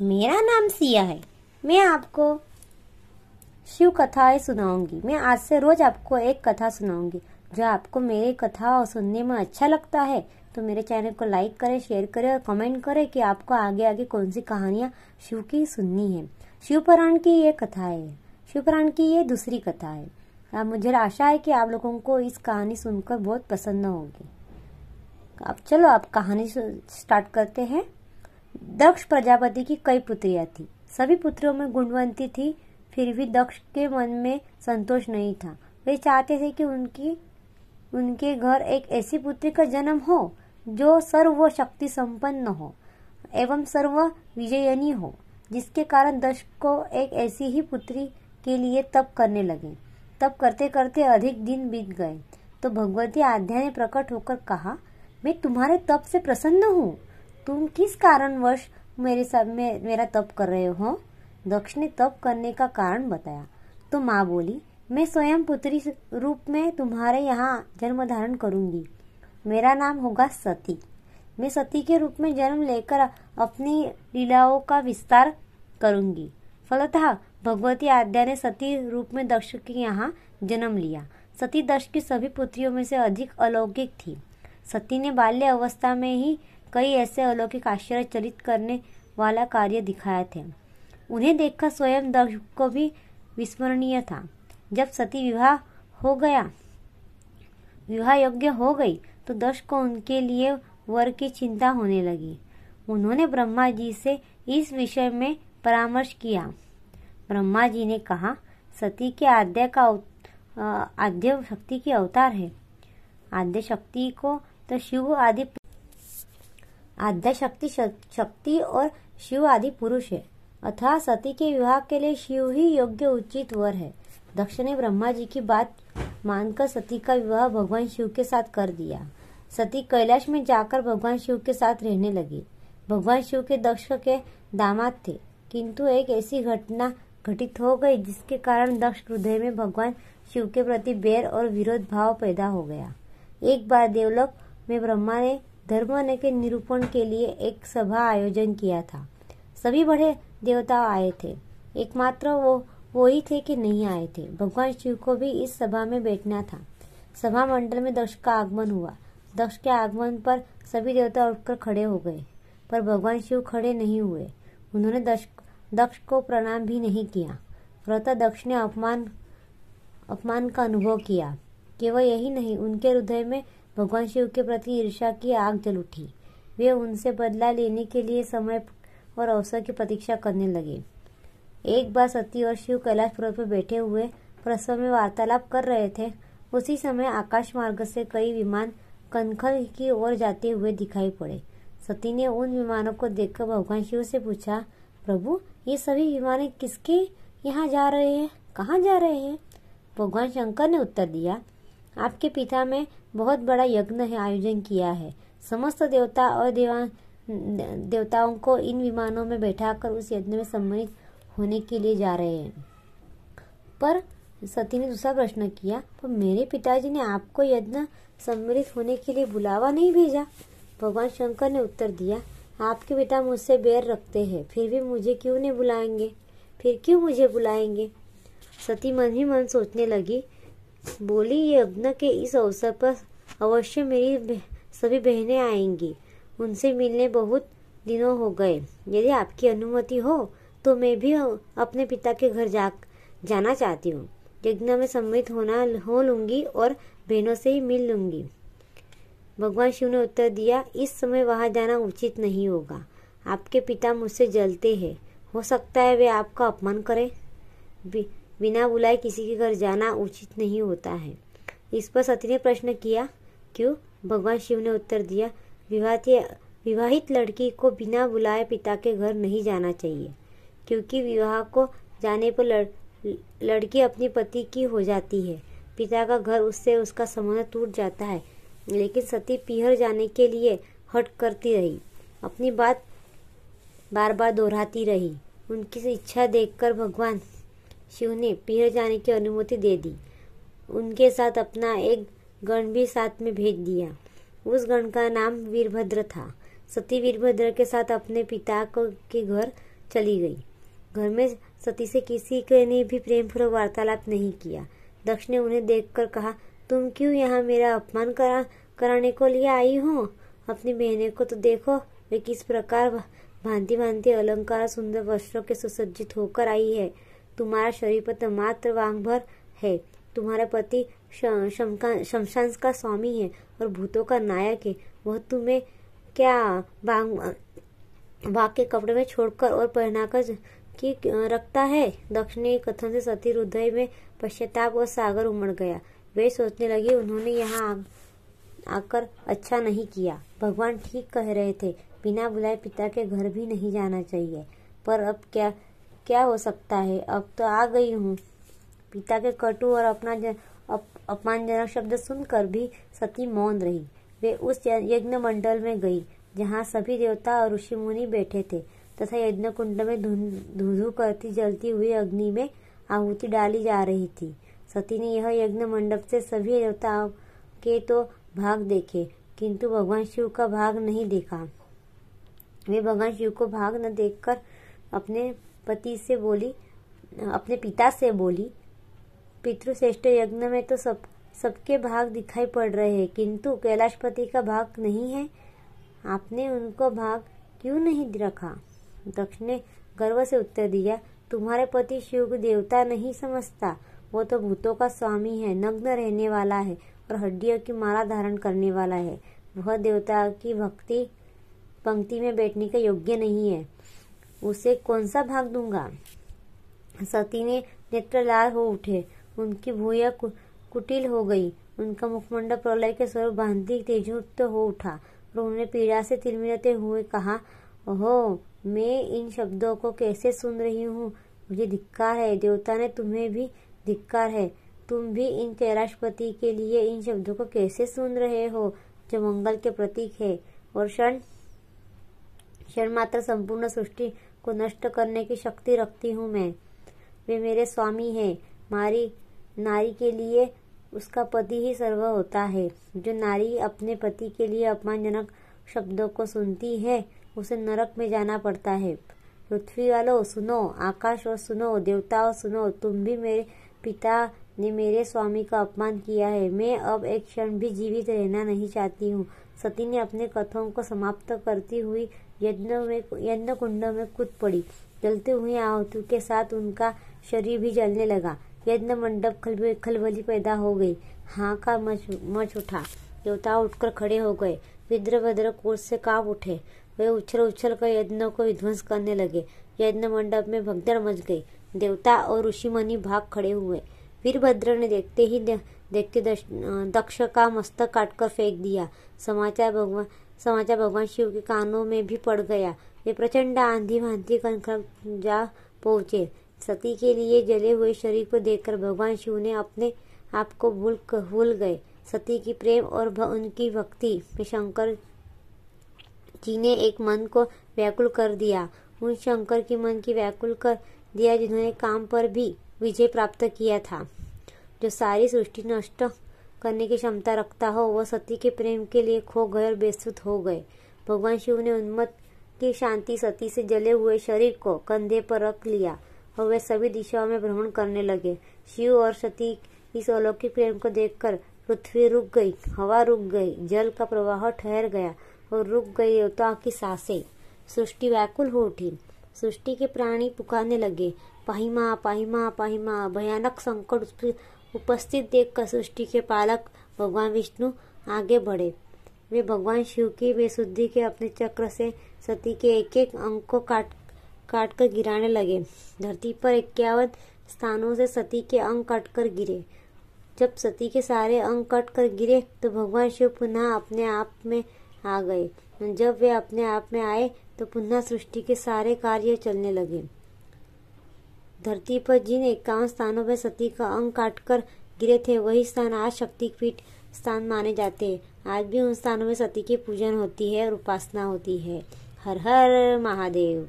मेरा नाम सिया है। मैं आपको शिव कथाएँ सुनाऊँगी। मैं आज से रोज आपको एक कथा सुनाऊँगी। जो आपको मेरी कथा सुनने में अच्छा लगता है तो मेरे चैनल को लाइक करें, शेयर करें और कमेंट करें कि आपको आगे आगे कौन सी कहानियाँ शिव की सुननी है। शिव पुराण की ये कथा है। शिव पुराण की ये दूसरी कथा है। अब मुझे आशा है कि आप लोगों को इस कहानी सुनकर बहुत पसंद होगी। अब चलो, आप कहानी स्टार्ट करते हैं। दक्ष प्रजापति की कई पुत्रियाँ थी। सभी पुत्रों में गुणवंती थी, फिर भी दक्ष के मन में संतोष नहीं था। वे चाहते थे कि उनकी, उनके घर एक ऐसी पुत्री का जन्म हो, जो सर्व शक्ति संपन्न हो, एवं सर्व विजयनी हो, जिसके कारण दक्ष को एक ऐसी ही पुत्री के लिए तप करने लगे। तप करते करते अधिक दिन बीत गए। तो भगवती आध्या ने प्रकट होकर कहा, मैं तुम्हारे तप से प्रसन्न हूँ। तुम किस कारणवश मेरे सब में, मेरा तप कर रहे हो? दक्ष ने तप करने का कारण बताया। तो माँ बोली, मैं स्वयं पुत्री रूप में तुम्हारे यहाँ जन्म धारण करूँगी। मेरा नाम होगा सती। मैं सती के रूप में जन्म लेकर अपनी लीलाओं का विस्तार करूँगी। फलतः भगवती आद्या ने सती रूप में दक्ष के यहाँ जन्म लिया। सती दक्ष की सभी पुत्रियों में से अधिक अलौकिक थी। सती ने बाल्य अवस्था में ही कई ऐसे अलौकिक आश्चर्य चलित करने वाला कार्य दिखाए थे। उन्हें देखकर स्वयं दक्ष को भी विस्मरणीय था। जब सती विवाह हो गया, विवाह योग्य हो गई तो दक्ष को उनके लिए वर की चिंता होने लगी। उन्होंने ब्रह्मा जी से इस विषय में परामर्श किया। ब्रह्मा जी ने कहा, सती के आद्य का आद्य शक्ति की अवतार है। आद्य शक्ति को तो शिव आदि आद्य शक्ति शक्ति और शिव आदि पुरुष है। अथा सती के विवाह के लिए शिव ही योग्य उचित वर है। दक्ष ने ब्रह्मा जी की बात मानकर सती का विवाह भगवान शिव के साथ कर दिया। सती कैलाश में जाकर भगवान शिव के साथ रहने लगी। भगवान शिव के दक्ष के दामाद थे, किंतु एक ऐसी घटना घटित हो गई जिसके कारण दक्ष हृदय में भगवान शिव के प्रति बैर और विरोध भाव पैदा हो गया। एक बार देवलोक में ब्रह्मा ने धर्म के निरूपण के लिए एक सभा आयोजन किया था। सभी बड़े देवता आए थे। एकमात्र वो वो ही थे कि नहीं आए थे। भगवान शिव को भी इस सभा में बैठना था। सभा मंडल में दक्ष का आगमन हुआ। दक्ष के आगमन पर सभी देवता उठकर खड़े हो गए, पर भगवान शिव खड़े नहीं हुए। उन्होंने दक्ष दक्ष को प्रणाम भी नहीं किया। व्रता दक्ष ने अपमान अपमान का अनुभव किया। केवल यही नहीं, उनके हृदय में भगवान शिव के प्रति ईर्षा की आग जल उठी। वे उनसे बदला लेने के लिए समय और अवसर की प्रतीक्षा करने लगे। एक बार सती और शिव कैलाश पर्वत पर बैठे हुए प्रसव में वार्तालाप कर रहे थे। उसी समय आकाश मार्ग से कई विमान कनखल की ओर जाते हुए दिखाई पड़े। सती ने उन विमानों को देखकर भगवान शिव से पूछा, प्रभु, ये सभी विमान किसके यहाँ जा रहे हैं? कहाँ जा रहे हैं? भगवान शंकर ने उत्तर दिया आपके पिता में बहुत बड़ा यज्ञ है, आयोजन किया है। समस्त देवता और देवा देवताओं को इन विमानों में बैठाकर उस यज्ञ में सम्मानित होने के लिए जा रहे हैं। पर सती ने दूसरा प्रश्न किया पर मेरे पिताजी ने आपको यज्ञ सम्मिलित होने के लिए बुलावा नहीं भेजा? भगवान शंकर ने उत्तर दिया, आपके पिता मुझसे बैर रखते हैं, फिर भी मुझे क्यों नहीं बुलाएँगे? फिर क्यों मुझे बुलाएँगे? सती मन ही मन सोचने लगी बोली, ये यज्ञ के इस अवसर पर अवश्य मेरी सभी बहनें आएँगी। उनसे मिलने बहुत दिनों हो गए। यदि आपकी अनुमति हो तो मैं भी अपने पिता के घर जा, जाना चाहती हूँ। यज्ञ में सम्मिलित होना, हो लूँगी और बहनों से ही मिल लूँगी। भगवान शिव ने उत्तर दिया, इस समय वहाँ जाना उचित नहीं होगा। आपके पिता मुझसे जलते हैं। हो सकता है वे आपका अपमान करें। बिना बुलाए किसी के घर जाना उचित नहीं होता है। इस पर सती ने प्रश्न किया क्यों? भगवान शिव ने उत्तर दिया विवाहित लड़की को बिना बुलाए पिता के घर नहीं जाना चाहिए क्योंकि विवाह को जाने पर लड़, लड़की अपने पति की हो जाती है। पिता का घर उससे उसका संबंध टूट जाता है लेकिन सती पीहर जाने के लिए हट करती रही अपनी बात बार बार दोहराती रही। उनकी इच्छा देखकर भगवान शिव ने पीहर जाने की अनुमति दे दी। उनके साथ अपना एक गण भी साथ में भेज दिया। उस गण का नाम वीरभद्र था। सती वीरभद्र के साथ अपने पिता को के घर चली गई। घर में सती से किसी के ने भी प्रेम पूर्वक वार्तालाप नहीं किया। दक्ष ने उन्हें देखकर कहा, तुम क्यों यहाँ मेरा अपमान करा, कराने को लिए आई हो? अपनी बहने को तो देखो, वे किस प्रकार भांति भांति अलंकार सुंदर वस्त्रों के सुसज्जित होकर आई है। तुम्हारा शरीर पर तो मात्र वांग भर है। तुम्हारा पति शमशान का स्वामी है और भूतों का नायक है। वह तुम्हें क्या बांग वाक के कपड़े में छोड़कर और पहनाकर की, रखता है? दक्षिणी कथन से सती हृदय में पश्चाताप और सागर उमड़ गया। वे सोचने लगे उन्होंने यहाँ आकर अच्छा नहीं किया। भगवान ठीक कह रहे थे, बिना बुलाए पिता के घर भी नहीं जाना चाहिए। पर अब क्या क्या हो सकता है? अब तो आ गई हूँ। पिता के कटु और अपना अप, अपमानजनक शब्द सुनकर भी सती मौन रही। वे उस यज्ञ मंडल में गई जहाँ सभी देवता और ऋषि मुनि बैठे थे तथा यज्ञ कुंड में धू करती जलती हुई अग्नि में आहुति डाली जा रही थी। सती ने यह यज्ञ मंडप से सभी देवताओं के तो भाग देखे किंतु भगवान शिव का भाग नहीं देखा। वे भगवान शिव को भाग न देखकर अपने पति से बोली, अपने पिता से बोली, पितृश्रेष्ठ यज्ञ में तो सब, सबके भाग दिखाई पड़ रहे हैं, किंतु कैलाशपति का भाग नहीं है। आपने उनको भाग क्यों नहीं रखा? दक्ष ने गर्व से उत्तर दिया, तुम्हारे पति शिव को देवता नहीं समझता। वो तो भूतों का स्वामी है, नग्न रहने वाला है और हड्डियों की माला धारण करने वाला है। वह देवता की भक्ति, पंक्ति में बैठने का योग्य नहीं है। उसे कौन सा भाग दूँगा? सती ने नेत्र लाल हो उठे। उनकी भूया कुटिल हो गई। उनका मुखमंडल प्रलय के स्वरूप भांति तेजुक्त हो उठा और उन्होंने पीड़ा से तिलमिलते हुए कहा, ओहो, मैं इन शब्दों को कैसे सुन रही हूँ? मुझे धिक्कार है। देवता ने तुम्हें भी धिक्कार है। तुम भी इन कैलाशपति के लिए इन शब्दों को कैसे सुन रहे हो, जो मंगल के प्रतीक है? और क्षण क्षण मात्र संपूर्ण सृष्टि को नष्ट करने की शक्ति रखती हूँ मैं। वे मेरे स्वामी हैं। मारी नारी के लिए उसका पति ही सर्व होता है। जो नारी अपने पति के लिए अपमानजनक शब्दों को सुनती है, उसे नरक में जाना पड़ता है। पृथ्वी वालों, सुनो, आकाश और सुनो, देवताओं सुनो, तुम भी मेरे पिता ने मेरे स्वामी का अपमान किया है। मैं अब एक क्षण भी जीवित रहना नहीं चाहती हूँ। सती ने अपने कथों को समाप्त करती हुई यज्ञ में, यज्ञ कुंड में कूद पड़ी। जलते हुए आहुति के साथ उनका शरीर भी जलने लगा। यज्ञ मंडप खलबली पैदा हो गई। हाँ का मच मच उठा। देवता उठकर खड़े हो गए। विद्र भद्र कोष से काप उठे। वे उछल उछल कर यज्ञ को विध्वंस करने लगे। यज्ञ मंडप में भगदड़ मच गई। देवता और ऋषि मुनि भाग खड़े हुए। वीरभद्र ने देखते ही देखते दक्ष का मस्तक काटकर फेंक दिया। समाचार भगवान समाचार भगवान शिव के कानों में भी पड़ गया। वे प्रचंड आंधी भांति कनखर जा पहुँचे। सती के लिए जले हुए शरीर को देखकर भगवान शिव ने अपने आप को भूल भूल गए। सती की प्रेम और उनकी भक्ति में शंकर जी ने एक मन को व्याकुल कर दिया। उन शंकर की मन की व्याकुल कर दिया जिन्होंने काम पर भी विजय प्राप्त किया था। जो सारी सृष्टि नष्ट करने की क्षमता रखता हो वह सती के प्रेम के लिए खो गए और बेसुध हो गए। भगवान शिव ने उन्मत की शांति सती से जले हुए शरीर को कंधे पर रख लिया और वे सभी दिशाओं में भ्रमण करने लगे। शिव और सती इस अलौकिक प्रेम को देखकर पृथ्वी रुक गई, हवा रुक गई, जल का प्रवाह ठहर गया और रुक गई देवताओं की साँसें। सृष्टि व्याकुल हो उठी। सृष्टि के प्राणी पुकारने लगे। पाहिमा पाहिमा पाहिमा भयानक संकट उपस्थित देखकर सृष्टि के पालक भगवान विष्णु आगे बढ़े। वे भगवान शिव की बेसुद्धि के अपने चक्र से सती के एक एक अंग को काट काट कर गिराने लगे। धरती पर इक्यावन स्थानों से सती के अंग काटकर गिरे। जब सती के सारे अंग कट कर गिरे तो भगवान शिव पुनः अपने आप में आ गए। जब वे अपने आप में आए तो पुनः सृष्टि के सारे कार्य चलने लगे। धरती पर जिन इक्यावन स्थानों पर सती का अंग काटकर गिरे थे, वही स्थान आज शक्तिपीठ स्थान माने जाते हैं। आज भी उन स्थानों में सती की पूजन होती है और उपासना होती है। हर हर महादेव।